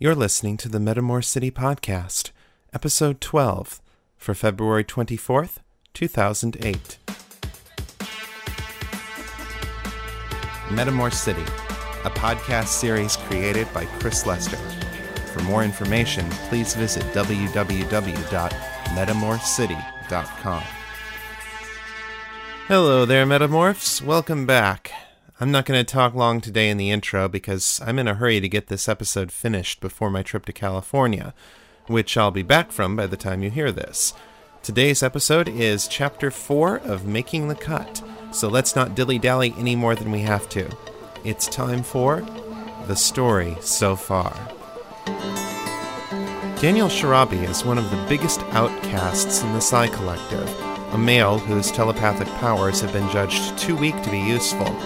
You're listening to the Metamor City Podcast, Episode 12, for February 24th, 2008. Metamor City, a podcast series created by Chris Lester. For more information, please visit www.metamorcity.com. Hello there, Metamorphs. Welcome back. I'm not going to talk long today in the intro because I'm in a hurry to get this episode finished before my trip to California, which I'll be back from by the time you hear this. Today's episode is Chapter 4 of Making the Cut, so let's not dilly dally any more than we have to. It's time for The Story So Far. Daniel Sharabi is one of the biggest outcasts in the Psi Collective, a male whose telepathic powers have been judged too weak to be useful.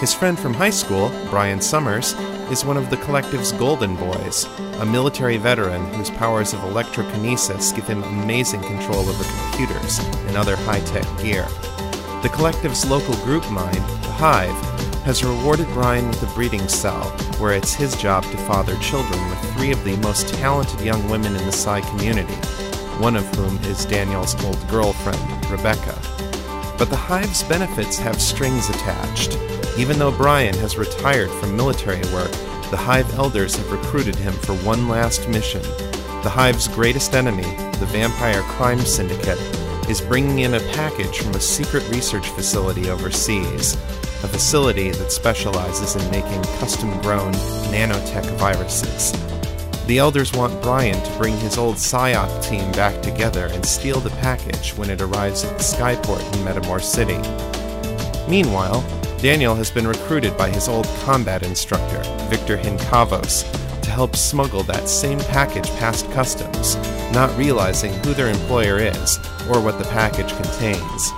His friend from high school, Brian Summers, is one of the collective's Golden Boys, a military veteran whose powers of electrokinesis give him amazing control over computers and other high tech gear. The collective's local group mind, the Hive, has rewarded Brian with a breeding cell, where it's his job to father children with three of the most talented young women in the Psi community, one of whom is Daniel's old girlfriend, Rebecca. But the Hive's benefits have strings attached. Even though Brian has retired from military work, the Hive elders have recruited him for one last mission. The Hive's greatest enemy, the Vampire Crime Syndicate, is bringing in a package from a secret research facility overseas, a facility that specializes in making custom grown nanotech viruses. The elders want Brian to bring his old PSYOP team back together and steal the package when it arrives at the Skyport in Metamor City. Meanwhile, Daniel has been recruited by his old combat instructor, Victor Hinkavos, to help smuggle that same package past customs, not realizing who their employer is or what the package contains.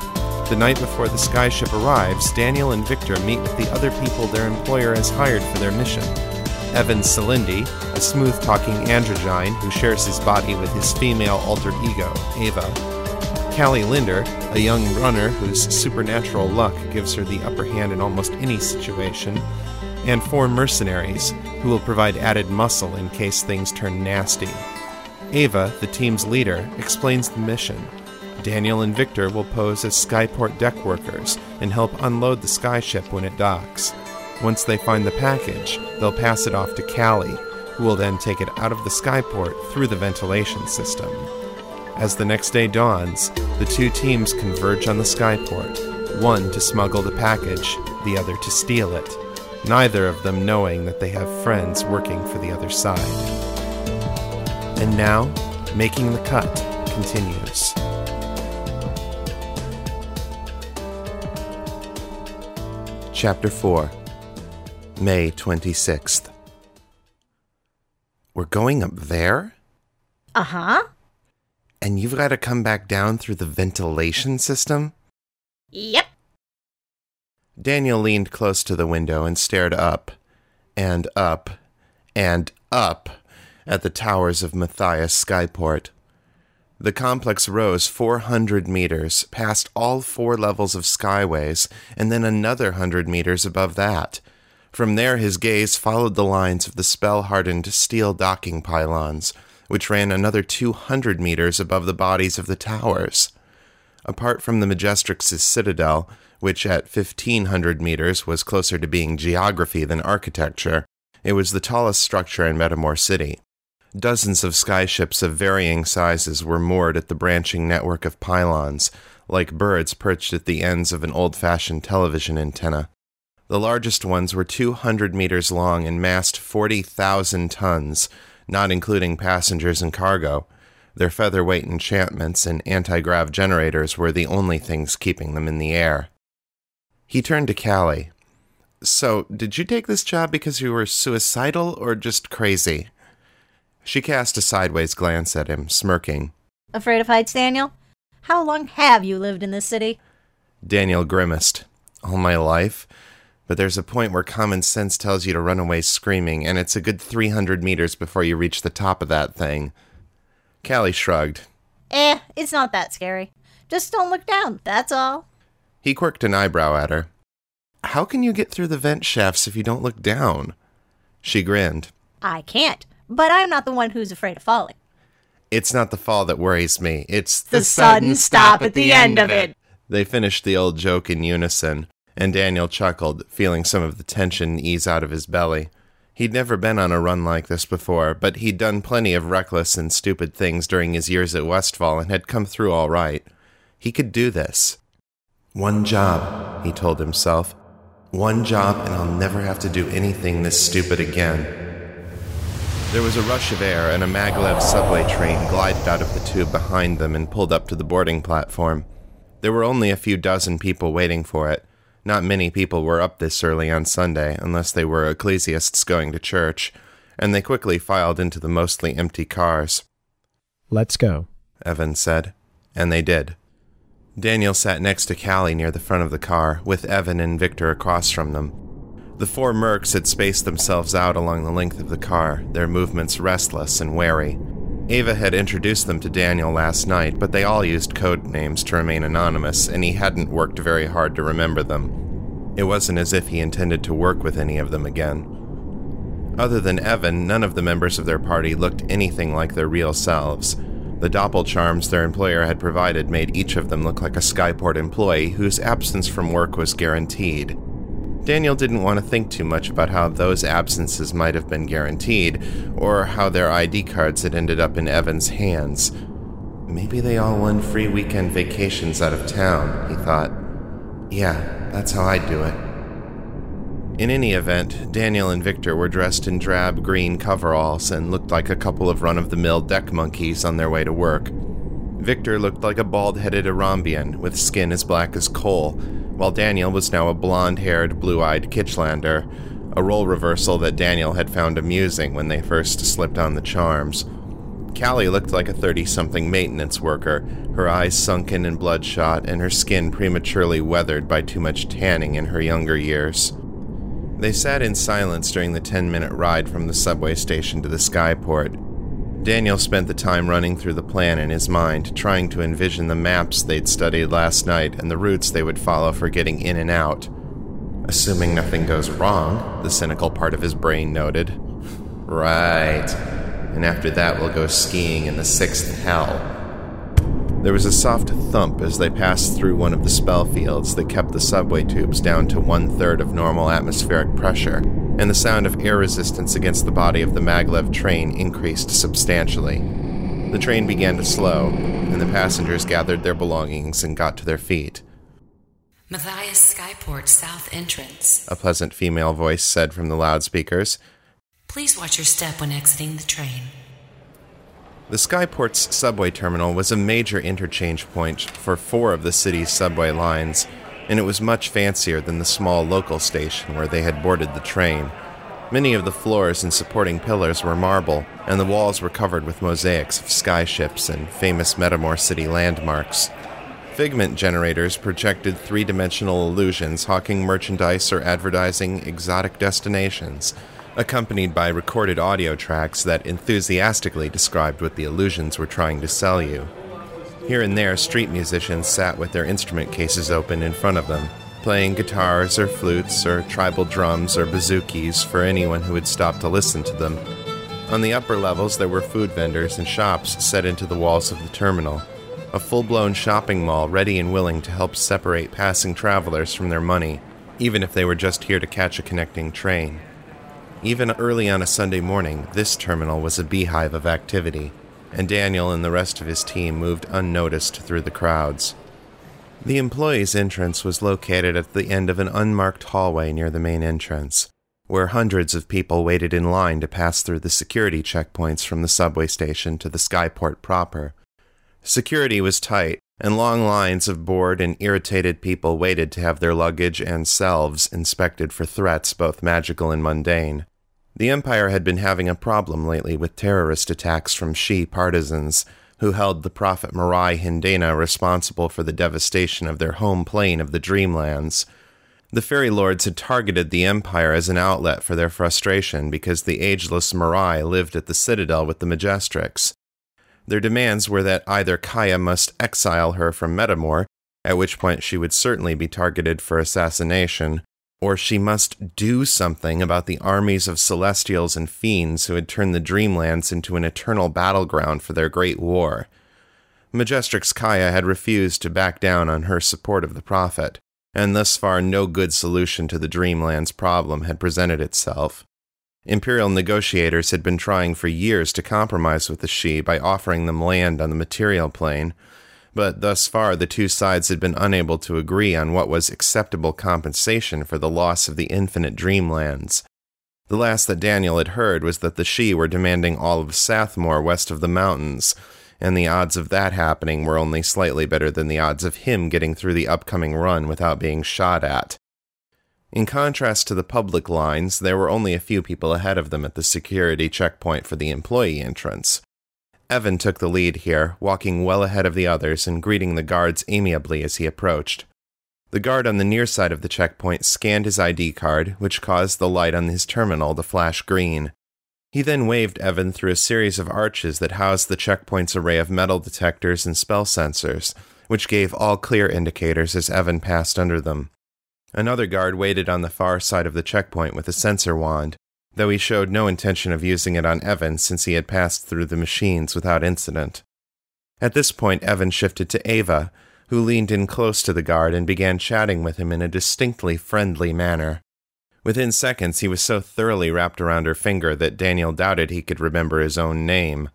The night before the skyship arrives, Daniel and Victor meet with the other people their employer has hired for their mission. Evan Selindi, a smooth talking androgyne who shares his body with his female alter ego, Ava. Callie Linder, a young runner whose supernatural luck gives her the upper hand in almost any situation. And four mercenaries, who will provide added muscle in case things turn nasty. Ava, the team's leader, explains the mission. Daniel and Victor will pose as Skyport deck workers and help unload the skyship when it docks. Once they find the package, they'll pass it off to Callie, who will then take it out of the skyport through the ventilation system. As the next day dawns, the two teams converge on the skyport, one to smuggle the package, the other to steal it, neither of them knowing that they have friends working for the other side. And now, Making the Cut continues. Chapter 4 May 26th. We're going up there? Uh huh. And you've got to come back down through the ventilation system? Yep. Daniel leaned close to the window and stared up, and up, and up at the towers of Matthias Skyport. The complex rose 400 meters past all four levels of skyways, and then another 100 meters above that. From there, his gaze followed the lines of the spell hardened steel docking pylons, which ran another 200 meters above the bodies of the towers. Apart from the Majestrix's citadel, which at 1500 meters was closer to being geography than architecture, it was the tallest structure in Metamor City. Dozens of skyships of varying sizes were moored at the branching network of pylons, like birds perched at the ends of an old fashioned television antenna. The largest ones were 200 meters long and massed 40,000 tons, not including passengers and cargo. Their featherweight enchantments and anti grav generators were the only things keeping them in the air. He turned to Callie. So, did you take this job because you were suicidal or just crazy? She cast a sideways glance at him, smirking. Afraid of heights, Daniel? How long have you lived in this city? Daniel grimaced. All my life? But there's a point where common sense tells you to run away screaming, and it's a good 300 meters before you reach the top of that thing. Callie shrugged. Eh, it's not that scary. Just don't look down, that's all. He quirked an eyebrow at her. How can you get through the vent shafts if you don't look down? She grinned. I can't. But I'm not the one who's afraid of falling. It's not the fall that worries me. It's The sudden stop at the end of it. They finished the old joke in unison, and Daniel chuckled, feeling some of the tension ease out of his belly. He'd never been on a run like this before, but he'd done plenty of reckless and stupid things during his years at Westfall and had come through all right. He could do this. One job, he told himself. One job, and I'll never have to do anything this stupid again. There was a rush of air, and a maglev subway train glided out of the tube behind them and pulled up to the boarding platform. There were only a few dozen people waiting for it. Not many people were up this early on Sunday, unless they were ecclesiasts going to church, and they quickly filed into the mostly empty cars. Let's go. Evan said, and they did. Daniel sat next to Callie near the front of the car, with Evan and Victor across from them. The four mercs had spaced themselves out along the length of the car, their movements restless and wary. Ava had introduced them to Daniel last night, but they all used code names to remain anonymous, and he hadn't worked very hard to remember them. It wasn't as if he intended to work with any of them again. Other than Evan, none of the members of their party looked anything like their real selves. The doppel charms their employer had provided made each of them look like a Skyport employee whose absence from work was guaranteed. Daniel didn't want to think too much about how those absences might have been guaranteed, or how their ID cards had ended up in Evan's hands. Maybe they all won free weekend vacations out of town, he thought. Yeah, that's how I'd do it. In any event, Daniel and Victor were dressed in drab green coveralls and looked like a couple of run of the mill deck monkeys on their way to work. Victor looked like a bald headed Arambian with skin as black as coal, while Daniel was now a blonde haired, blue eyed Kitchlander, a role reversal that Daniel had found amusing when they first slipped on the charms. Callie looked like a 30 something maintenance worker, her eyes sunken and bloodshot, and her skin prematurely weathered by too much tanning in her younger years. They sat in silence during the 10 minute ride from the subway station to the skyport. Daniel spent the time running through the plan in his mind, trying to envision the maps they'd studied last night and the routes they would follow for getting in and out. Assuming nothing goes wrong, the cynical part of his brain noted. Right. And after that, we'll go skiing in the sixth hell. There was a soft thump as they passed through one of the spell fields that kept the subway tubes down to one third of normal atmospheric pressure, and the sound of air resistance against the body of the maglev train increased substantially. The train began to slow, and the passengers gathered their belongings and got to their feet. Matthias Skyport South Entrance. A pleasant female voice said from the loudspeakers. Please watch your step when exiting the train. The Skyport's subway terminal was a major interchange point for four of the city's subway lines, and it was much fancier than the small local station where they had boarded the train. Many of the floors and supporting pillars were marble, and the walls were covered with mosaics of skyships and famous Metamor City landmarks. Figment generators projected three dimensional illusions hawking merchandise or advertising exotic destinations accompanied by recorded audio tracks that enthusiastically described what the illusions were trying to sell you. Here and there, street musicians sat with their instrument cases open in front of them, playing guitars or flutes or tribal drums or bouzoukis for anyone who would stop to listen to them. On the upper levels, there were food vendors and shops set into the walls of the terminal, a full blown shopping mall ready and willing to help separate passing travelers from their money, even if they were just here to catch a connecting train. Even early on a Sunday morning, this terminal was a beehive of activity, and Daniel and the rest of his team moved unnoticed through the crowds. The employees' entrance was located at the end of an unmarked hallway near the main entrance, where hundreds of people waited in line to pass through the security checkpoints from the subway station to the skyport proper. Security was tight, and long lines of bored and irritated people waited to have their luggage and selves inspected for threats both magical and mundane. The Empire had been having a problem lately with terrorist attacks from Sidhe partisans, who held the prophet Mirai Hindena responsible for the devastation of their home plane of the Dreamlands. The Fairy Lords had targeted the Empire as an outlet for their frustration because the ageless Mirai lived at the Citadel with the Majestrix. Their demands were that either Kaya must exile her from Metamor, at which point she would certainly be targeted for assassination, or she must do something about the armies of celestials and fiends who had turned the Dreamlands into an eternal battleground for their great war. Majestrix Kaya had refused to back down on her support of the Prophet, and thus far no good solution to the Dreamland's problem had presented itself. Imperial negotiators had been trying for years to compromise with the Sidhe by offering them land on the material plane, but thus far the two sides had been unable to agree on what was acceptable compensation for the loss of the infinite Dreamlands. The last that Daniel had heard was that the Sidhe were demanding all of Sathmore west of the mountains, and the odds of that happening were only slightly better than the odds of him getting through the upcoming run without being shot at. In contrast to the public lines, there were only a few people ahead of them at the security checkpoint for the employee entrance. Evan took the lead here, walking well ahead of the others and greeting the guards amiably as he approached. The guard on the near side of the checkpoint scanned his ID card, which caused the light on his terminal to flash green. He then waved Evan through a series of arches that housed the checkpoint's array of metal detectors and spell sensors, which gave all clear indicators as Evan passed under them. Another guard waited on the far side of the checkpoint with a sensor wand, though he showed no intention of using it on Evan since he had passed through the machines without incident. At this point, Evan shifted to Ava, who leaned in close to the guard and began chatting with him in a distinctly friendly manner. Within seconds, he was so thoroughly wrapped around her finger that Daniel doubted he could remember his own name.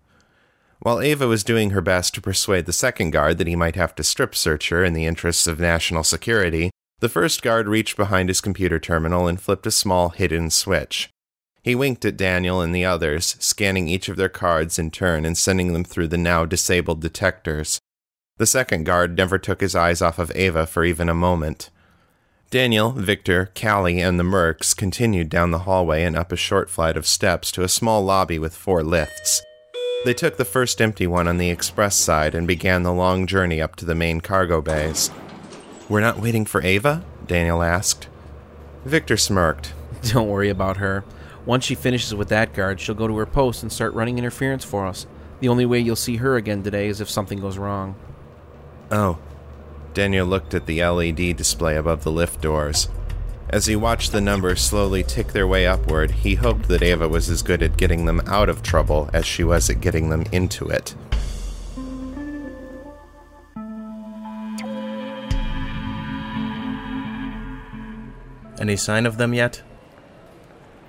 While Ava was doing her best to persuade the second guard that he might have to strip search her in the interests of national security, the first guard reached behind his computer terminal and flipped a small hidden switch. He winked at Daniel and the others, scanning each of their cards in turn and sending them through the now disabled detectors. The second guard never took his eyes off of Ava for even a moment. Daniel, Victor, Callie, and the Mercs continued down the hallway and up a short flight of steps to a small lobby with four lifts. They took the first empty one on the express side and began the long journey up to the main cargo bays. We're not waiting for Ava? Daniel asked. Victor smirked. Don't worry about her. Once she finishes with that guard, she'll go to her post and start running interference for us. The only way you'll see her again today is if something goes wrong. Oh, Daniel looked at the LED display above the lift doors. As he watched the numbers slowly tick their way upward, he hoped that Ava was as good at getting them out of trouble as she was at getting them into it. Any sign of them yet?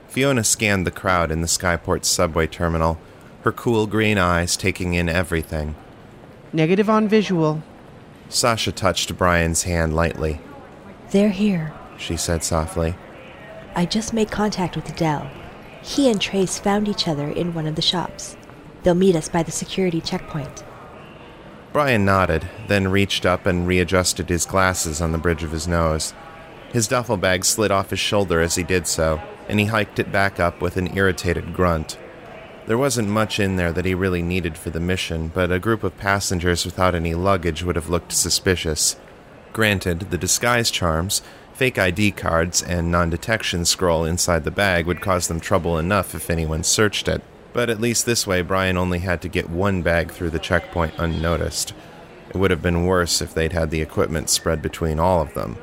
Fiona scanned the crowd in the Skyport subway terminal, her cool green eyes taking in everything. Negative on visual. Sasha touched Brian's hand lightly. They're here. She said softly. I just made contact with Adele. He and Trace found each other in one of the shops. They'll meet us by the security checkpoint. Brian nodded, then reached up and readjusted his glasses on the bridge of his nose. His duffel bag slid off his shoulder as he did so, and he hiked it back up with an irritated grunt. There wasn't much in there that he really needed for the mission, but a group of passengers without any luggage would have looked suspicious. Granted, the disguise charms, fake ID cards, and non detection scroll inside the bag would cause them trouble enough if anyone searched it, but at least this way Brian only had to get one bag through the checkpoint unnoticed. It would have been worse if they'd had the equipment spread between all of them.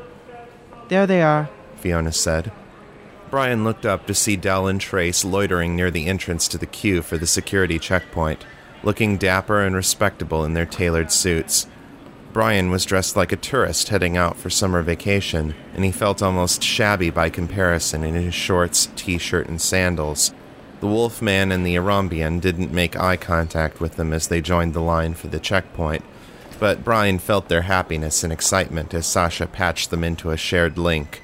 There they are, Fiona said. Brian looked up to see Dell and Trace loitering near the entrance to the queue for the security checkpoint, looking dapper and respectable in their tailored suits. Brian was dressed like a tourist heading out for summer vacation, and he felt almost shabby by comparison in his shorts, t shirt, and sandals. The Wolfman and the Arambian didn't make eye contact with them as they joined the line for the checkpoint, but Brian felt their happiness and excitement as Sasha patched them into a shared link.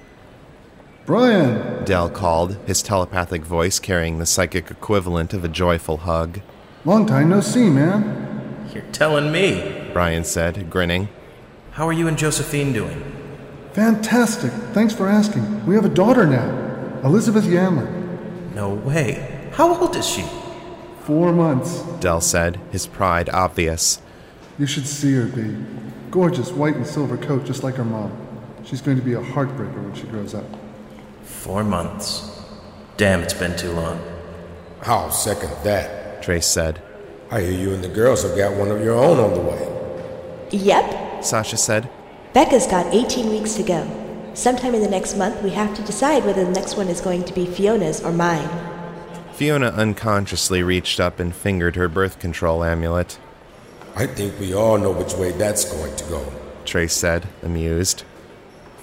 Brian! Dell called, his telepathic voice carrying the psychic equivalent of a joyful hug. Long time no see, man. You're telling me. Brian said, grinning. How are you and Josephine doing? Fantastic. Thanks for asking. We have a daughter now, Elizabeth Yamler. No way. How old is she? Four months. Dell said, his pride obvious. You should see her, babe. Gorgeous white and silver coat, just like her mom. She's going to be a heartbreaker when she grows up. Four months. Damn, it's been too long. I'll second that. Trace said. I hear you and the girls have got one of your own on the way. Yep. Sasha said. Becca's got 18 weeks to go. Sometime in the next month, we have to decide whether the next one is going to be Fiona's or mine. Fiona unconsciously reached up and fingered her birth control amulet. I think we all know which way that's going to go. Trace said, amused.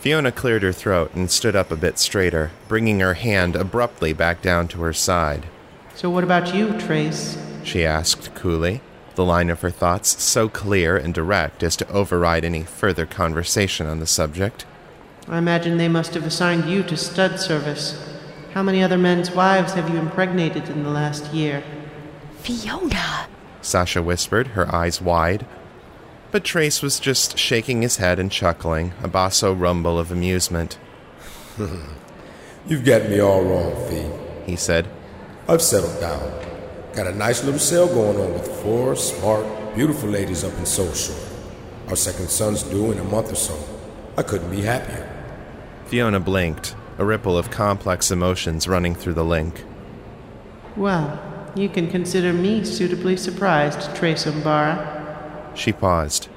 Fiona cleared her throat and stood up a bit straighter, bringing her hand abruptly back down to her side. So, what about you, Trace? She asked coolly, the line of her thoughts so clear and direct as to override any further conversation on the subject. I imagine they must have assigned you to stud service. How many other men's wives have you impregnated in the last year? Fiona! Sasha whispered, her eyes wide. But Trace was just shaking his head and chuckling, a basso rumble of amusement. You've got me all wrong, Fee. He said, I've settled down. Got a nice little sale going on with four smart, beautiful ladies up in Soul Shore. Our second son's due in a month or so. I couldn't be happier. Fiona blinked, a ripple of complex emotions running through the link. Well, you can consider me suitably surprised, Trace Umbara. She paused.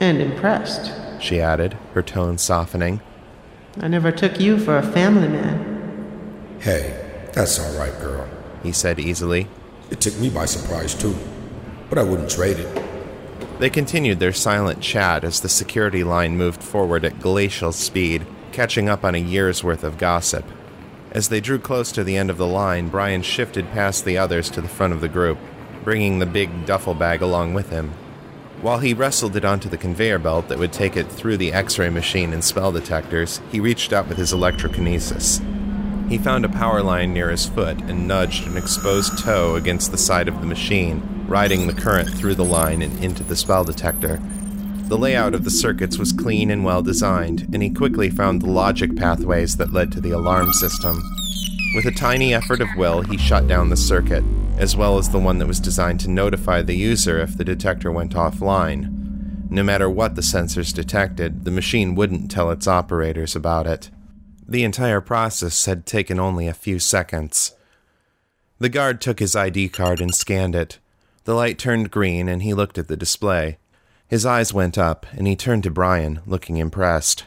And impressed. She added, her tone softening. I never took you for a family man. Hey, that's all right, girl. He said easily. It took me by surprise, too. But I wouldn't trade it. They continued their silent chat as the security line moved forward at glacial speed, catching up on a year's worth of gossip. As they drew close to the end of the line, Brian shifted past the others to the front of the group, bringing the big duffel bag along with him. While he wrestled it onto the conveyor belt that would take it through the x ray machine and spell detectors, he reached out with his electrokinesis. He found a power line near his foot and nudged an exposed toe against the side of the machine, riding the current through the line and into the spell detector. The layout of the circuits was clean and well designed, and he quickly found the logic pathways that led to the alarm system. With a tiny effort of will, he shut down the circuit, as well as the one that was designed to notify the user if the detector went offline. No matter what the sensors detected, the machine wouldn't tell its operators about it. The entire process had taken only a few seconds. The guard took his ID card and scanned it. The light turned green and he looked at the display. His eyes went up and he turned to Brian, looking impressed.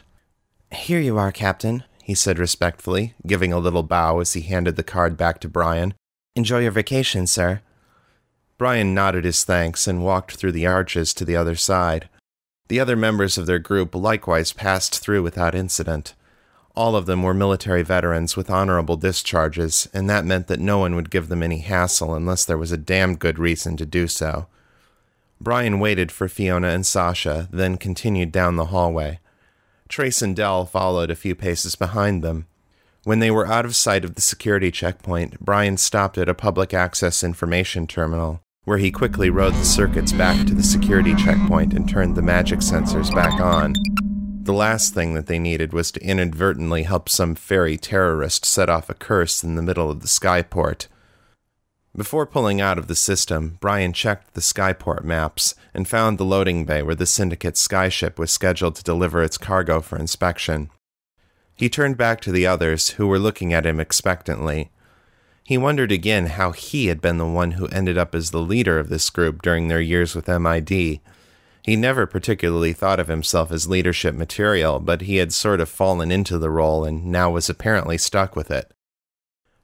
Here you are, Captain, he said respectfully, giving a little bow as he handed the card back to Brian. Enjoy your vacation, sir. Brian nodded his thanks and walked through the arches to the other side. The other members of their group likewise passed through without incident. All of them were military veterans with honorable discharges, and that meant that no one would give them any hassle unless there was a damned good reason to do so. Brian waited for Fiona and Sasha, then continued down the hallway. Trace and Dell followed a few paces behind them. When they were out of sight of the security checkpoint, Brian stopped at a public access information terminal, where he quickly rode the circuits back to the security checkpoint and turned the magic sensors back on. The last thing that they needed was to inadvertently help some fairy terrorist set off a curse in the middle of the skyport. Before pulling out of the system, Brian checked the skyport maps and found the loading bay where the Syndicate's skyship was scheduled to deliver its cargo for inspection. He turned back to the others, who were looking at him expectantly. He wondered again how he had been the one who ended up as the leader of this group during their years with MID. He never particularly thought of himself as leadership material, but he had sort of fallen into the role and now was apparently stuck with it.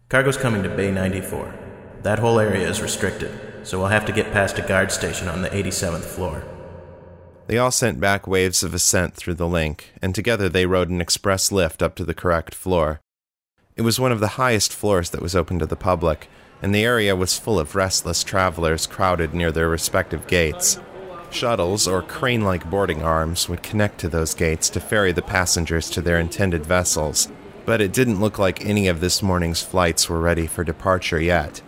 Cargo's coming to Bay 94. That whole area is restricted, so we'll have to get past a guard station on the 87th floor. They all sent back waves of assent through the link, and together they rode an express lift up to the correct floor. It was one of the highest floors that was open to the public, and the area was full of restless travelers crowded near their respective gates. Shuttles, or crane like boarding arms, would connect to those gates to ferry the passengers to their intended vessels, but it didn't look like any of this morning's flights were ready for departure yet.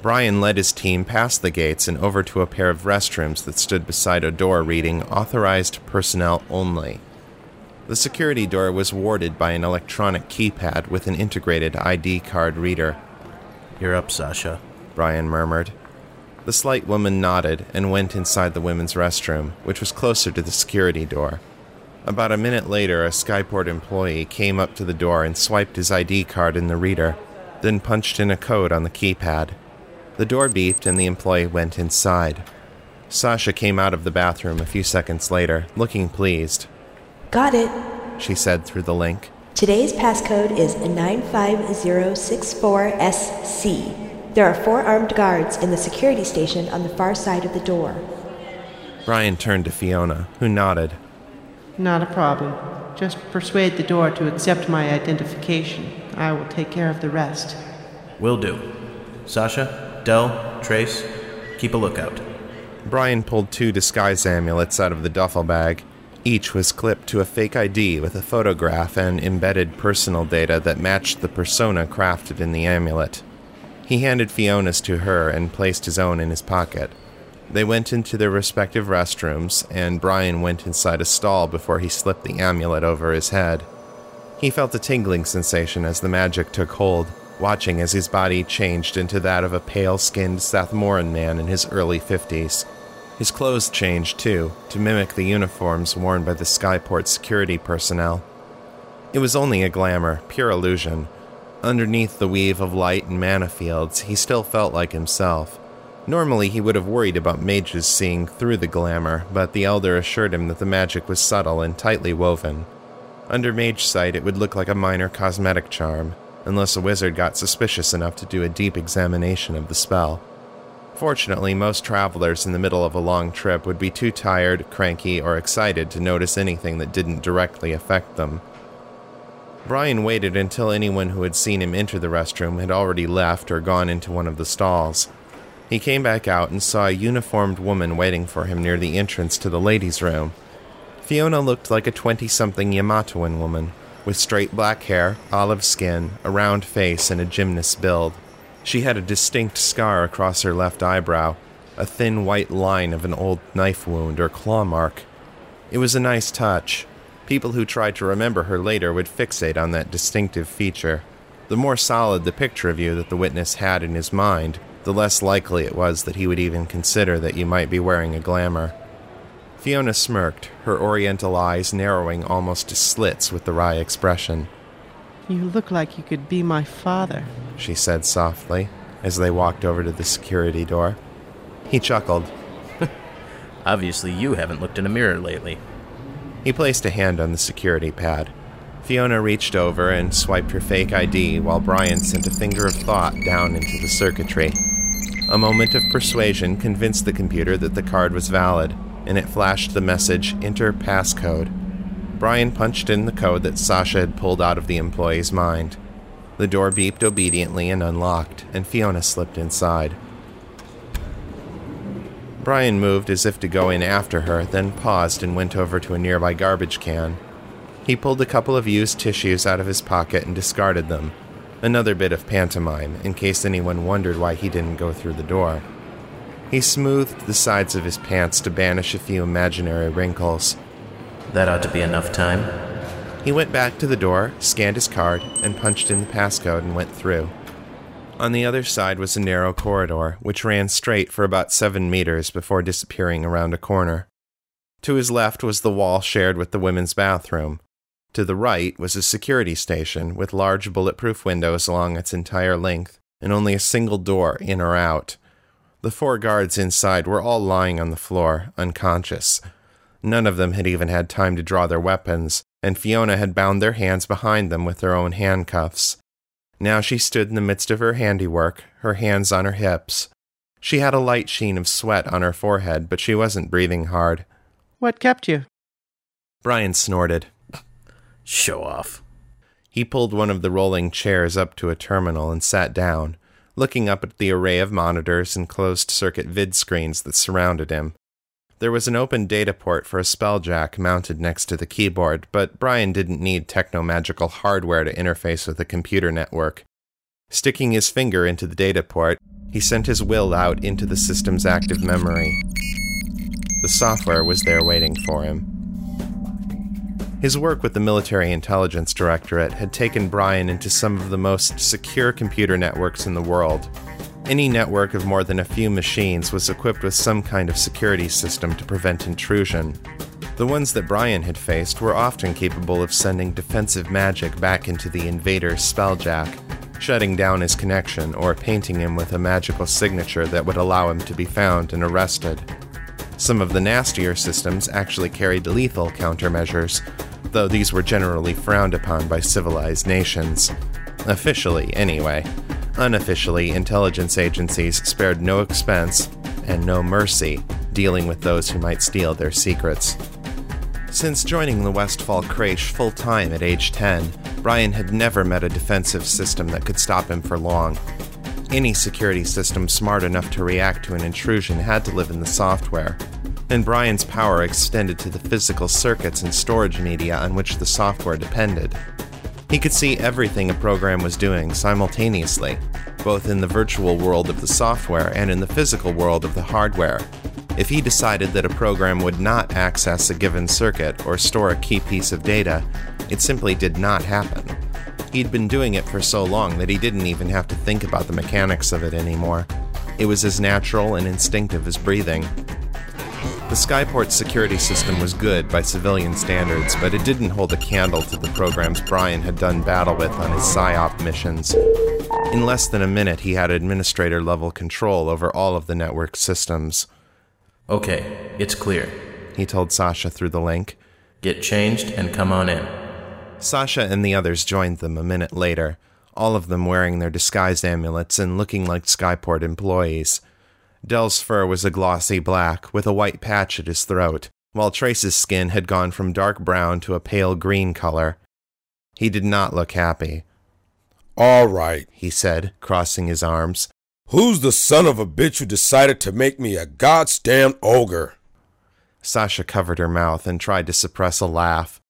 Brian led his team past the gates and over to a pair of restrooms that stood beside a door reading Authorized Personnel Only. The security door was warded by an electronic keypad with an integrated ID card reader. You're up, Sasha, Brian murmured. The slight woman nodded and went inside the women's restroom, which was closer to the security door. About a minute later, a Skyport employee came up to the door and swiped his ID card in the reader, then punched in a code on the keypad. The door beeped and the employee went inside. Sasha came out of the bathroom a few seconds later, looking pleased. Got it. she said through the link. Today's passcode is 95064SC. There are four armed guards in the security station on the far side of the door. Brian turned to Fiona, who nodded. Not a problem. Just persuade the door to accept my identification. I will take care of the rest. Will do. Sasha, Dell, Trace, keep a lookout. Brian pulled two disguise amulets out of the duffel bag. Each was clipped to a fake ID with a photograph and embedded personal data that matched the persona crafted in the amulet. He handed Fiona's to her and placed his own in his pocket. They went into their respective restrooms, and Brian went inside a stall before he slipped the amulet over his head. He felt a tingling sensation as the magic took hold, watching as his body changed into that of a pale skinned Sathmoran man in his early 50s. His clothes changed, too, to mimic the uniforms worn by the Skyport security personnel. It was only a glamour, pure illusion. Underneath the weave of light and mana fields, he still felt like himself. Normally, he would have worried about mages seeing through the glamour, but the Elder assured him that the magic was subtle and tightly woven. Under mage sight, it would look like a minor cosmetic charm, unless a wizard got suspicious enough to do a deep examination of the spell. Fortunately, most travelers in the middle of a long trip would be too tired, cranky, or excited to notice anything that didn't directly affect them. Brian waited until anyone who had seen him enter the restroom had already left or gone into one of the stalls. He came back out and saw a uniformed woman waiting for him near the entrance to the ladies' room. Fiona looked like a 20 something Yamatoan woman, with straight black hair, olive skin, a round face, and a gymnast build. She had a distinct scar across her left eyebrow, a thin white line of an old knife wound or claw mark. It was a nice touch. People who tried to remember her later would fixate on that distinctive feature. The more solid the picture of you that the witness had in his mind, the less likely it was that he would even consider that you might be wearing a glamour. Fiona smirked, her oriental eyes narrowing almost to slits with the wry expression. You look like you could be my father, she said softly as they walked over to the security door. He chuckled. Obviously, you haven't looked in a mirror lately. He placed a hand on the security pad. Fiona reached over and swiped her fake ID while Brian sent a finger of thought down into the circuitry. A moment of persuasion convinced the computer that the card was valid, and it flashed the message Enter passcode. Brian punched in the code that Sasha had pulled out of the employee's mind. The door beeped obediently and unlocked, and Fiona slipped inside. Brian moved as if to go in after her, then paused and went over to a nearby garbage can. He pulled a couple of used tissues out of his pocket and discarded them. Another bit of pantomime, in case anyone wondered why he didn't go through the door. He smoothed the sides of his pants to banish a few imaginary wrinkles. That ought to be enough time. He went back to the door, scanned his card, and punched in the passcode and went through. On the other side was a narrow corridor, which ran straight for about seven meters before disappearing around a corner. To his left was the wall shared with the women's bathroom. To the right was a security station with large bulletproof windows along its entire length and only a single door in or out. The four guards inside were all lying on the floor, unconscious. None of them had even had time to draw their weapons, and Fiona had bound their hands behind them with their own handcuffs. Now she stood in the midst of her handiwork, her hands on her hips. She had a light sheen of sweat on her forehead, but she wasn't breathing hard. What kept you? Brian snorted. Show off. He pulled one of the rolling chairs up to a terminal and sat down, looking up at the array of monitors and closed circuit vid screens that surrounded him. There was an open data port for a spell jack mounted next to the keyboard, but Brian didn't need techno magical hardware to interface with a computer network. Sticking his finger into the data port, he sent his will out into the system's active memory. The software was there waiting for him. His work with the Military Intelligence Directorate had taken Brian into some of the most secure computer networks in the world. Any network of more than a few machines was equipped with some kind of security system to prevent intrusion. The ones that Brian had faced were often capable of sending defensive magic back into the invader's spelljack, shutting down his connection or painting him with a magical signature that would allow him to be found and arrested. Some of the nastier systems actually carried lethal countermeasures, though these were generally frowned upon by civilized nations. Officially, anyway. Unofficially, intelligence agencies spared no expense and no mercy dealing with those who might steal their secrets. Since joining the Westfall Creche full time at age 10, Brian had never met a defensive system that could stop him for long. Any security system smart enough to react to an intrusion had to live in the software, and Brian's power extended to the physical circuits and storage media on which the software depended. He could see everything a program was doing simultaneously, both in the virtual world of the software and in the physical world of the hardware. If he decided that a program would not access a given circuit or store a key piece of data, it simply did not happen. He'd been doing it for so long that he didn't even have to think about the mechanics of it anymore. It was as natural and instinctive as breathing. The Skyport security system was good by civilian standards, but it didn't hold a candle to the programs Brian had done battle with on his PSYOP missions. In less than a minute, he had administrator level control over all of the network systems. Okay, it's clear. He told Sasha through the link. Get changed and come on in. Sasha and the others joined them a minute later, all of them wearing their disguised amulets and looking like Skyport employees. Dell's fur was a glossy black, with a white patch at his throat, while Trace's skin had gone from dark brown to a pale green color. He did not look happy. All right, he said, crossing his arms. Who's the son of a bitch who decided to make me a goddamn ogre? Sasha covered her mouth and tried to suppress a laugh.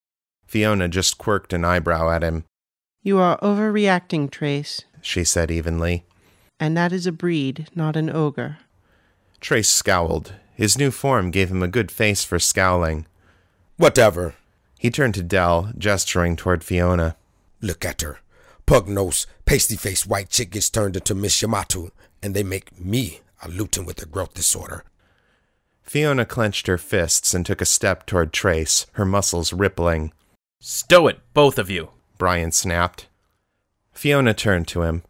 Fiona just quirked an eyebrow at him. You are overreacting, Trace, she said evenly. And that is a breed, not an ogre. Trace scowled. His new form gave him a good face for scowling. Whatever. He turned to Dell, gesturing toward Fiona. Look at her. Pug-nosed, pasty-faced white chick gets turned into Miss Yamato, and they make me a lutin with a growth disorder. Fiona clenched her fists and took a step toward Trace, her muscles rippling. Stow it, both of you, Brian snapped. Fiona turned to him.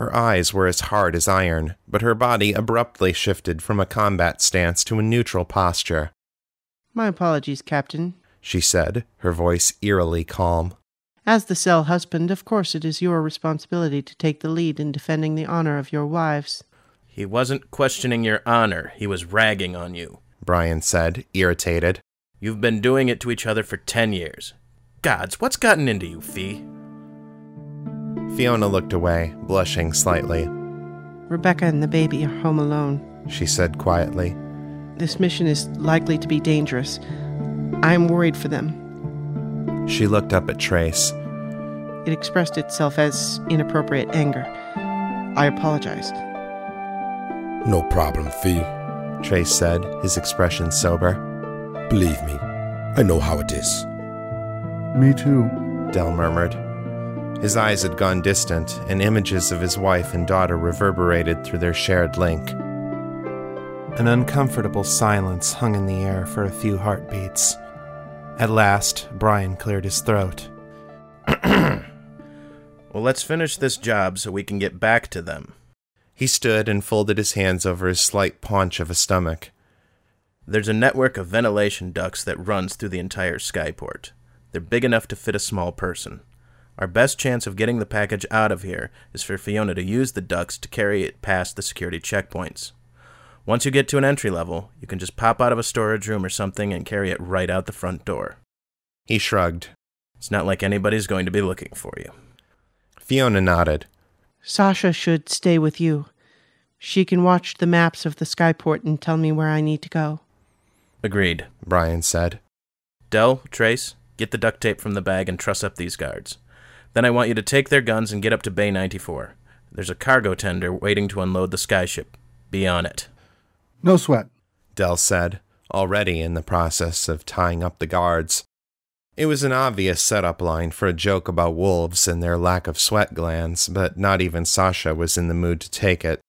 Her eyes were as hard as iron, but her body abruptly shifted from a combat stance to a neutral posture. My apologies, Captain, she said, her voice eerily calm. As the cell husband, of course it is your responsibility to take the lead in defending the honor of your wives. He wasn't questioning your honor, he was ragging on you, Brian said, irritated. You've been doing it to each other for ten years. Gods, what's gotten into you, Fee? Fiona looked away, blushing slightly. Rebecca and the baby are home alone, she said quietly. This mission is likely to be dangerous. I am worried for them. She looked up at Trace. It expressed itself as inappropriate anger. I apologize. No problem, Fee, Trace said, his expression sober. Believe me, I know how it is. Me too, Dell murmured. His eyes had gone distant, and images of his wife and daughter reverberated through their shared link. An uncomfortable silence hung in the air for a few heartbeats. At last, Brian cleared his throat. well, let's finish this job so we can get back to them. He stood and folded his hands over his slight paunch of a stomach. There's a network of ventilation ducts that runs through the entire skyport. They're big enough to fit a small person. Our best chance of getting the package out of here is for Fiona to use the ducts to carry it past the security checkpoints. Once you get to an entry level, you can just pop out of a storage room or something and carry it right out the front door. He shrugged. It's not like anybody's going to be looking for you. Fiona nodded. Sasha should stay with you. She can watch the maps of the skyport and tell me where I need to go. Agreed, Brian said. Dell, Trace, get the duct tape from the bag and truss up these guards. Then I want you to take their guns and get up to Bay 94. There's a cargo tender waiting to unload the skyship. Be on it. No sweat, Dell said, already in the process of tying up the guards. It was an obvious setup line for a joke about wolves and their lack of sweat glands, but not even Sasha was in the mood to take it.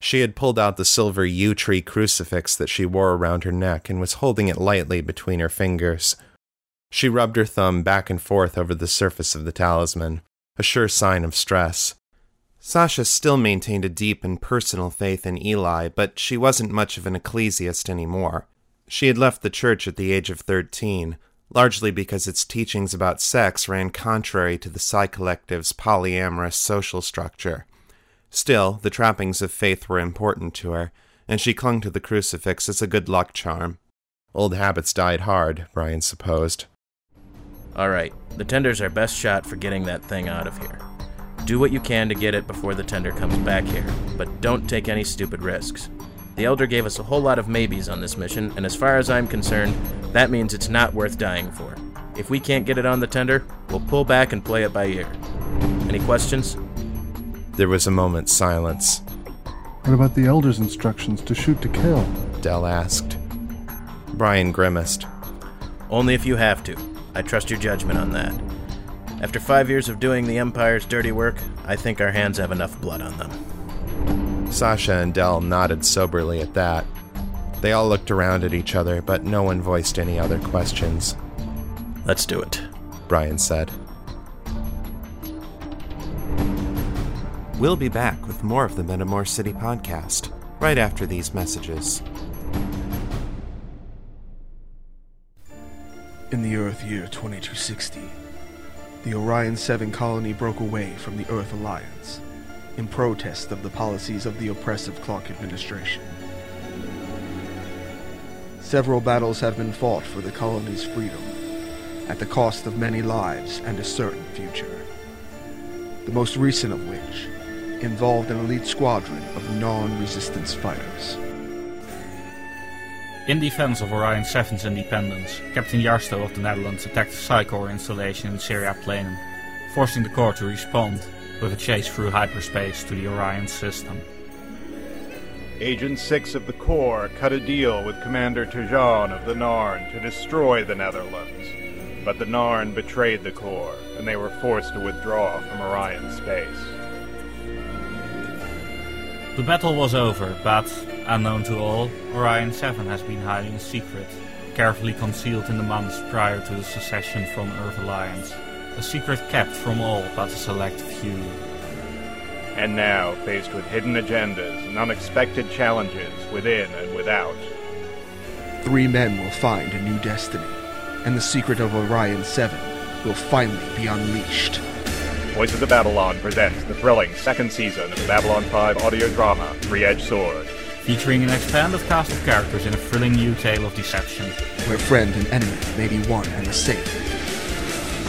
She had pulled out the silver yew tree crucifix that she wore around her neck and was holding it lightly between her fingers. She rubbed her thumb back and forth over the surface of the talisman, a sure sign of stress. Sasha still maintained a deep and personal faith in Eli, but she wasn't much of an ecclesiast anymore. She had left the church at the age of thirteen, largely because its teachings about sex ran contrary to the Psi Collective's polyamorous social structure. Still, the trappings of faith were important to her, and she clung to the crucifix as a good luck charm. Old habits died hard, Brian supposed. All right, the tender's our best shot for getting that thing out of here. Do what you can to get it before the tender comes back here, but don't take any stupid risks. The Elder gave us a whole lot of maybes on this mission, and as far as I'm concerned, that means it's not worth dying for. If we can't get it on the tender, we'll pull back and play it by ear. Any questions? There was a moment's silence. What about the Elder's instructions to shoot to kill? Dell asked. Brian grimaced. Only if you have to. I trust your judgment on that. After five years of doing the Empire's dirty work, I think our hands have enough blood on them. Sasha and Dell nodded soberly at that. They all looked around at each other, but no one voiced any other questions. Let's do it, Brian said. We'll be back with more of the Metamor City podcast right after these messages. In the Earth year 2260, the Orion 7 colony broke away from the Earth Alliance in protest of the policies of the oppressive Clark administration. Several battles have been fought for the colony's freedom, at the cost of many lives and a certain future. The most recent of which involved an elite squadron of non-resistance fighters. In defense of Orion 7's independence, Captain Jarsto of the Netherlands attacked the Psi Corps installation in Syria Planum, forcing the Corps to respond with a chase through hyperspace to the Orion system. Agent 6 of the Corps cut a deal with Commander Tajan of the Narn to destroy the Netherlands, but the Narn betrayed the Corps, and they were forced to withdraw from Orion space. The battle was over, but, unknown to all, Orion 7 has been hiding a secret, carefully concealed in the months prior to the secession from Earth Alliance. A secret kept from all but a select few. And now, faced with hidden agendas and unexpected challenges within and without, Three men will find a new destiny, and the secret of Orion 7 will finally be unleashed. Voices of Babylon presents the thrilling second season of the Babylon 5 audio drama, Three Edged Sword. Featuring an expanded cast of characters in a thrilling new tale of deception. Where friend and enemy may be one and the same.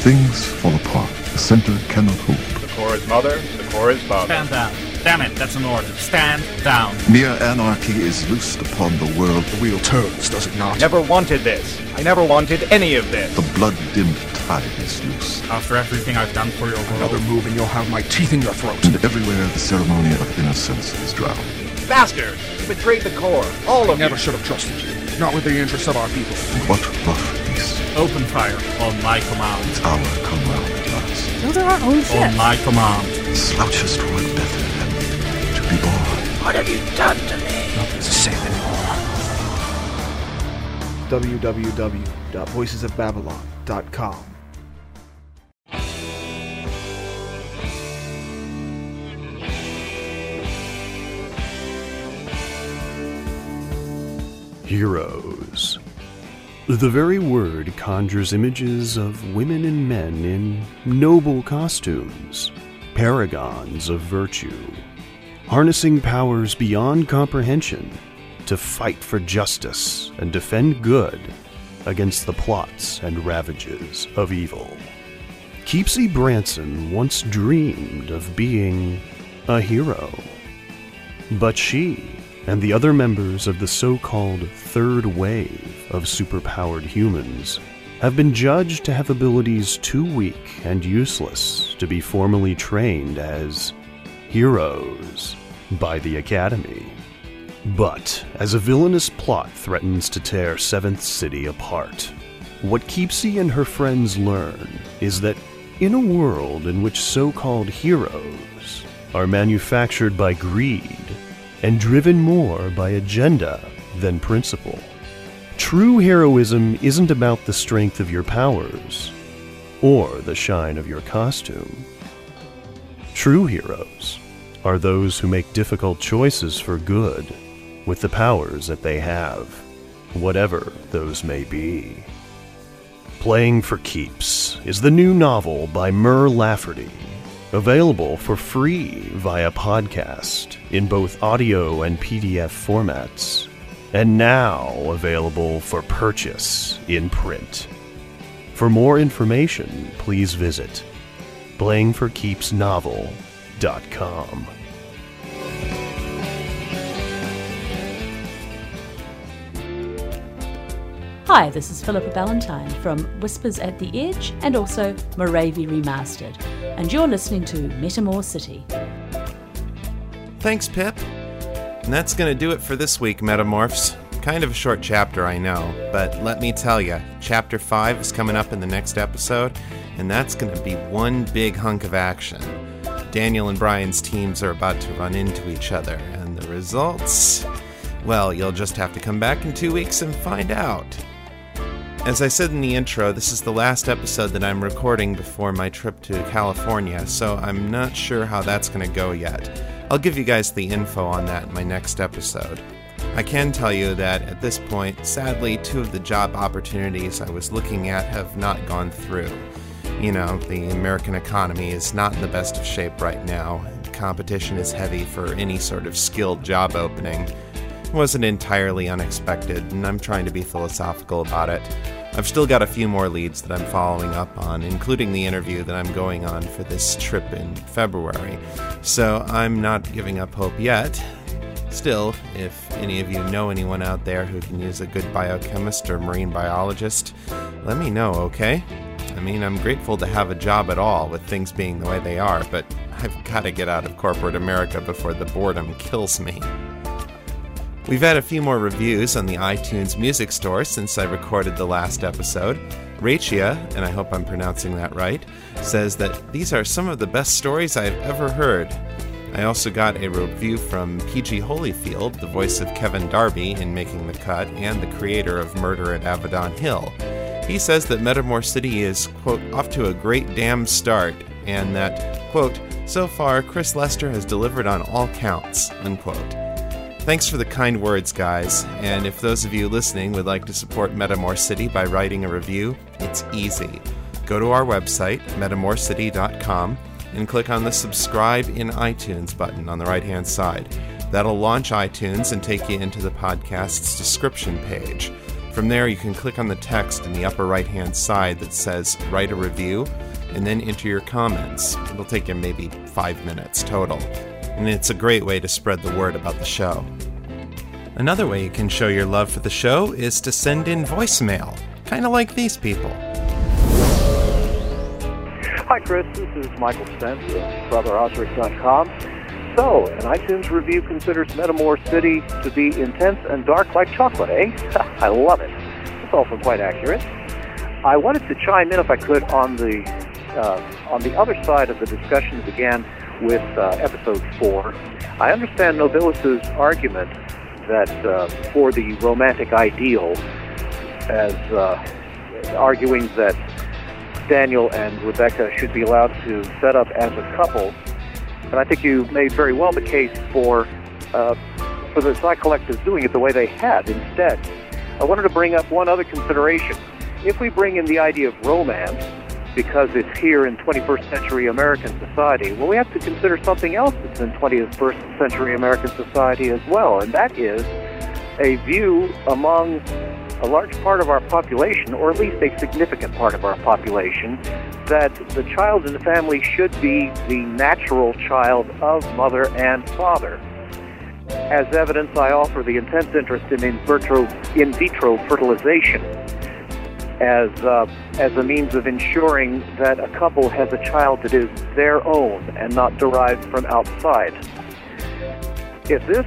Things fall apart. The center cannot hold. The Corps is mother, the Corps is father. Stand down. Damn it, that's an order. Stand down. Mere anarchy is loosed upon the world. The wheel turns, does it not? I never wanted this. I never wanted any of this. The blood-dimmed tide is loose. After everything I've done for your world. Another move and you'll have my teeth in your throat. And everywhere the ceremony of innocence is drowned. Bastards! You betrayed the Corps. All I of never you. should have trusted you. Not with the interests of our people. And what rough beast. Open fire on my command. Its hour come round at last. Those are our own ships. On my command. Slouches toward Bethlehem to be born. What have you done to me? Nothing's the same anymore. www.voicesofbabylon.com Heroes. The very word conjures images of women and men in noble costumes, paragons of virtue, harnessing powers beyond comprehension to fight for justice and defend good against the plots and ravages of evil. Keepsie Branson once dreamed of being a hero. But she and the other members of the so called third wave of superpowered humans have been judged to have abilities too weak and useless to be formally trained as heroes by the Academy. But as a villainous plot threatens to tear Seventh City apart, what Keepsie and her friends learn is that in a world in which so called heroes are manufactured by greed and driven more by agenda than principle, true heroism isn't about the strength of your powers or the shine of your costume. True heroes are those who make difficult choices for good with the powers that they have, whatever those may be. Playing for Keeps is the new novel by Mur Lafferty, available for free via podcast in both audio and PDF formats, and now available for purchase in print. For more information, please visit playingforkeepsnovel.com. Hi, this is Philippa Ballantine from Whispers at the Edge and also Moravia Remastered, and you're listening to Metamor City. Thanks, Pip. And that's going to do it for this week, Metamorphs. Kind of a short chapter, I know, but let me tell you, Chapter 5 is coming up in the next episode, and that's going to be one big hunk of action. Daniel and Brian's teams are about to run into each other, and the results. Well, you'll just have to come back in two weeks and find out. As I said in the intro, this is the last episode that I'm recording before my trip to California, so I'm not sure how that's going to go yet. I'll give you guys the info on that in my next episode. I can tell you that at this point, sadly, two of the job opportunities I was looking at have not gone through. You know, the American economy is not in the best of shape right now, competition is heavy for any sort of skilled job opening wasn't entirely unexpected, and I'm trying to be philosophical about it. I've still got a few more leads that I'm following up on, including the interview that I'm going on for this trip in February, so I'm not giving up hope yet. Still, if any of you know anyone out there who can use a good biochemist or marine biologist, let me know, okay? I mean, I'm grateful to have a job at all with things being the way they are, but I've got to get out of corporate America before the boredom kills me. We've had a few more reviews on the iTunes Music Store since I recorded the last episode. Rachia, and I hope I'm pronouncing that right, says that these are some of the best stories I've ever heard. I also got a review from PG Holyfield, the voice of Kevin Darby in Making the Cut and the creator of Murder at Avedon Hill. He says that Metamor City is, quote, off to a great damn start, and that, quote, so far Chris Lester has delivered on all counts, unquote. Thanks for the kind words, guys. And if those of you listening would like to support Metamor City by writing a review, it's easy. Go to our website, metamorcity.com, and click on the subscribe in iTunes button on the right hand side. That'll launch iTunes and take you into the podcast's description page. From there, you can click on the text in the upper right hand side that says Write a Review, and then enter your comments. It'll take you maybe five minutes total and it's a great way to spread the word about the show. Another way you can show your love for the show is to send in voicemail, kind of like these people. Hi, Chris. This is Michael Spence of BrotherOsric.com. So, an iTunes review considers Metamor City to be intense and dark like chocolate, eh? I love it. It's also quite accurate. I wanted to chime in, if I could, on the uh, on the other side of the discussion that began with uh, episode four. I understand Nobilis's argument that uh, for the romantic ideal, as uh, arguing that Daniel and Rebecca should be allowed to set up as a couple, and I think you made very well the case for uh, for the Psi Collectives doing it the way they had instead. I wanted to bring up one other consideration. If we bring in the idea of romance, because it's here in 21st century American society. Well, we have to consider something else that's in 21st century American society as well, and that is a view among a large part of our population, or at least a significant part of our population, that the child in the family should be the natural child of mother and father. As evidence, I offer the intense interest in in vitro, in vitro fertilization as uh, as a means of ensuring that a couple has a child that is their own and not derived from outside. If this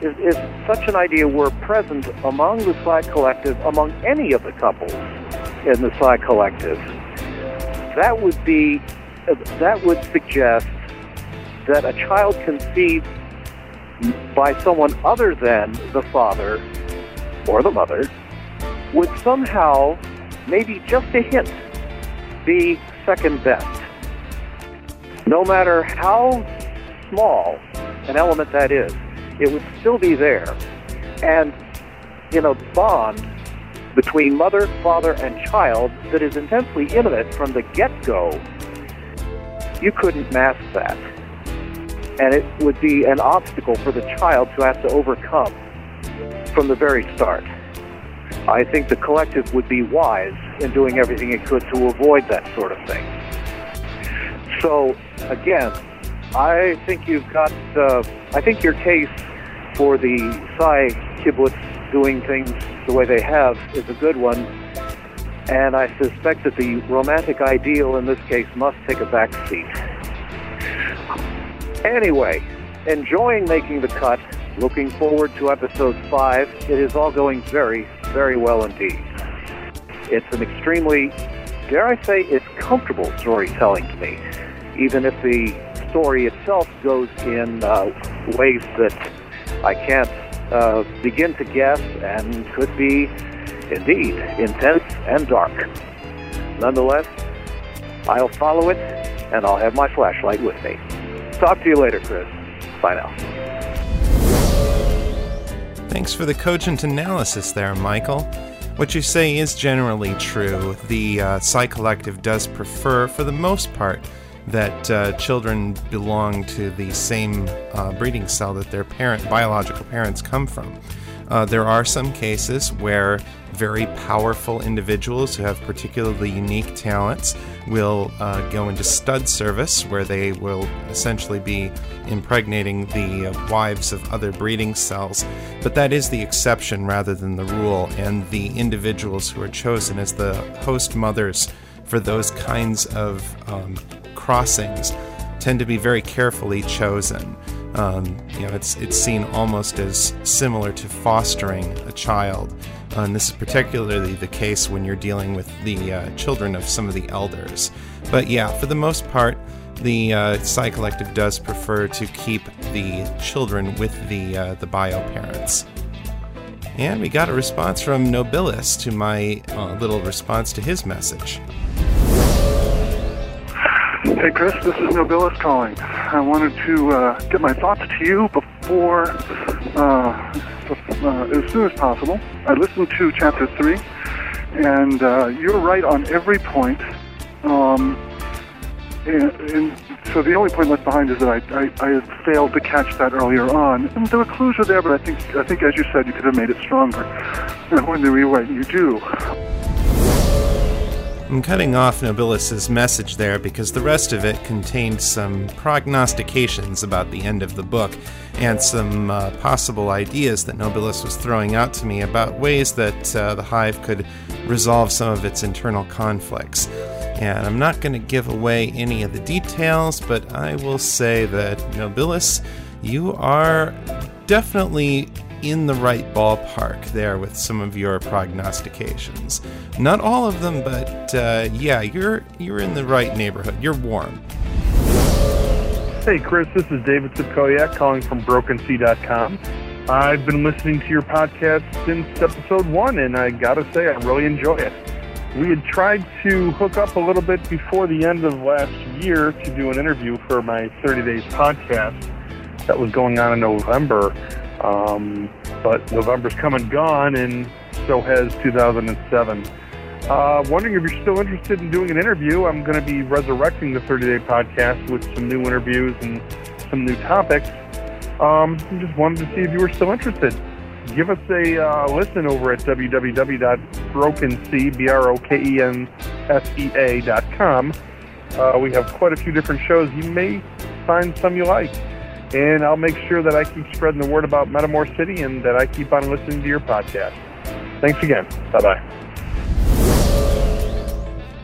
if, if such an idea were present among the Psi Collective, among any of the couples in the Psi Collective, that would be that would suggest that a child conceived by someone other than the father or the mother would somehow, maybe just a hint, be second best. No matter how small an element that is, it would still be there. And in a bond between mother, father, and child that is intensely intimate from the get go, you couldn't mask that. And it would be an obstacle for the child to have to overcome from the very start. I think the collective would be wise in doing everything it could to avoid that sort of thing. So, again, I think you've got, uh, I think your case for the Psi kibbutz doing things the way they have is a good one. And I suspect that the romantic ideal in this case must take a back seat. Anyway, enjoying making the cut, looking forward to episode 5. It is all going very, very well indeed. It's an extremely, dare I say, it's comfortable storytelling to me, even if the story itself goes in uh, ways that I can't uh, begin to guess and could be, indeed, intense and dark. Nonetheless, I'll follow it and I'll have my flashlight with me. Talk to you later, Chris. Bye now. Thanks for the cogent analysis there, Michael. What you say is generally true. The uh, Psi Collective does prefer, for the most part, that uh, children belong to the same uh, breeding cell that their parent, biological parents come from. Uh, there are some cases where very powerful individuals who have particularly unique talents will uh, go into stud service, where they will essentially be impregnating the uh, wives of other breeding cells. But that is the exception rather than the rule, and the individuals who are chosen as the host mothers for those kinds of um, crossings tend to be very carefully chosen. Um, you know, it's it's seen almost as similar to fostering a child, and this is particularly the case when you're dealing with the uh, children of some of the elders. But yeah, for the most part, the uh, Psi Collective does prefer to keep the children with the uh, the bio parents. And we got a response from Nobilis to my uh, little response to his message. Hey, Chris, this is Nobilis calling. I wanted to uh, get my thoughts to you before, uh, as soon as possible. I listened to chapter three, and uh, you're right on every point. Um, and, and, so the only point left behind is that I, I, I, failed to catch that earlier on. And there were clues there, but I think, I think, as you said, you could have made it stronger. And when you rewrite, you do. I'm cutting off Nobilis's message there because the rest of it contained some prognostications about the end of the book and some uh, possible ideas that Nobilis was throwing out to me about ways that uh, the Hive could resolve some of its internal conflicts. And I'm not going to give away any of the details, but I will say that Nobilis, you are definitely in the right ballpark there with some of your prognostications. Not all of them, but uh, yeah, you're you're in the right neighborhood. You're warm. Hey, Chris, this is David Sipkoyak calling from BrokenSea.com. I've been listening to your podcast since episode one, and I gotta say, I really enjoy it. We had tried to hook up a little bit before the end of last year to do an interview for my 30 Days podcast that was going on in November. Um, but November's come and gone, and so has 2007. Uh, wondering if you're still interested in doing an interview. I'm going to be resurrecting the 30 Day podcast with some new interviews and some new topics. Um, just wanted to see if you were still interested. Give us a uh, listen over at www.brokensea.com. Uh, we have quite a few different shows. You may find some you like and I'll make sure that I keep spreading the word about Metamor City and that I keep on listening to your podcast. Thanks again. Bye bye.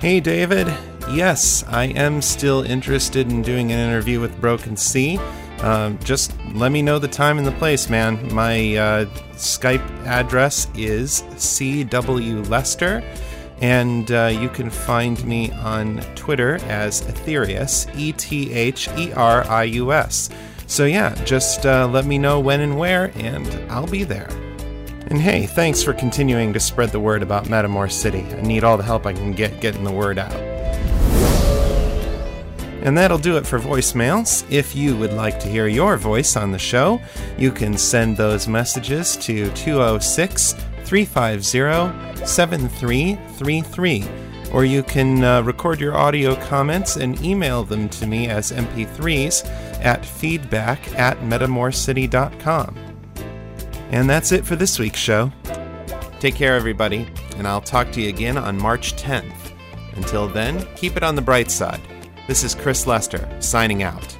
Hey, David. Yes, I am still interested in doing an interview with Broken Sea. Um, just let me know the time and the place, man. My uh, Skype address is CW Lester, and uh, you can find me on Twitter as Etherius, E T H E R I U S. So, yeah, just uh, let me know when and where, and I'll be there. And hey, thanks for continuing to spread the word about Metamor City. I need all the help I can get getting the word out. And that'll do it for voicemails. If you would like to hear your voice on the show, you can send those messages to 206 350 7333. Or you can uh, record your audio comments and email them to me as MP3s at feedback at metamorcity.com. And that's it for this week's show. Take care, everybody, and I'll talk to you again on March 10th. Until then, keep it on the bright side. This is Chris Lester, signing out.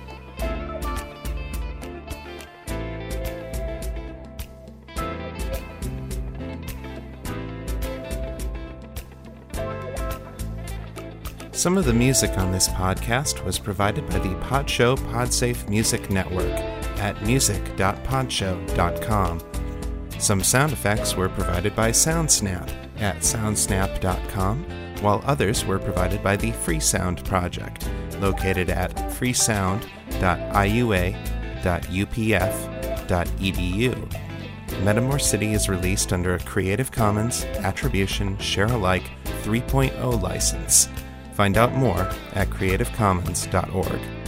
Some of the music on this podcast was provided by the Podshow Podsafe Music Network at music.podshow.com. Some sound effects were provided by SoundSnap at soundsnap.com, while others were provided by the Freesound Project, located at freesound.iua.upf.edu. Metamor City is released under a Creative Commons Attribution Share Alike 3.0 license. Find out more at creativecommons.org.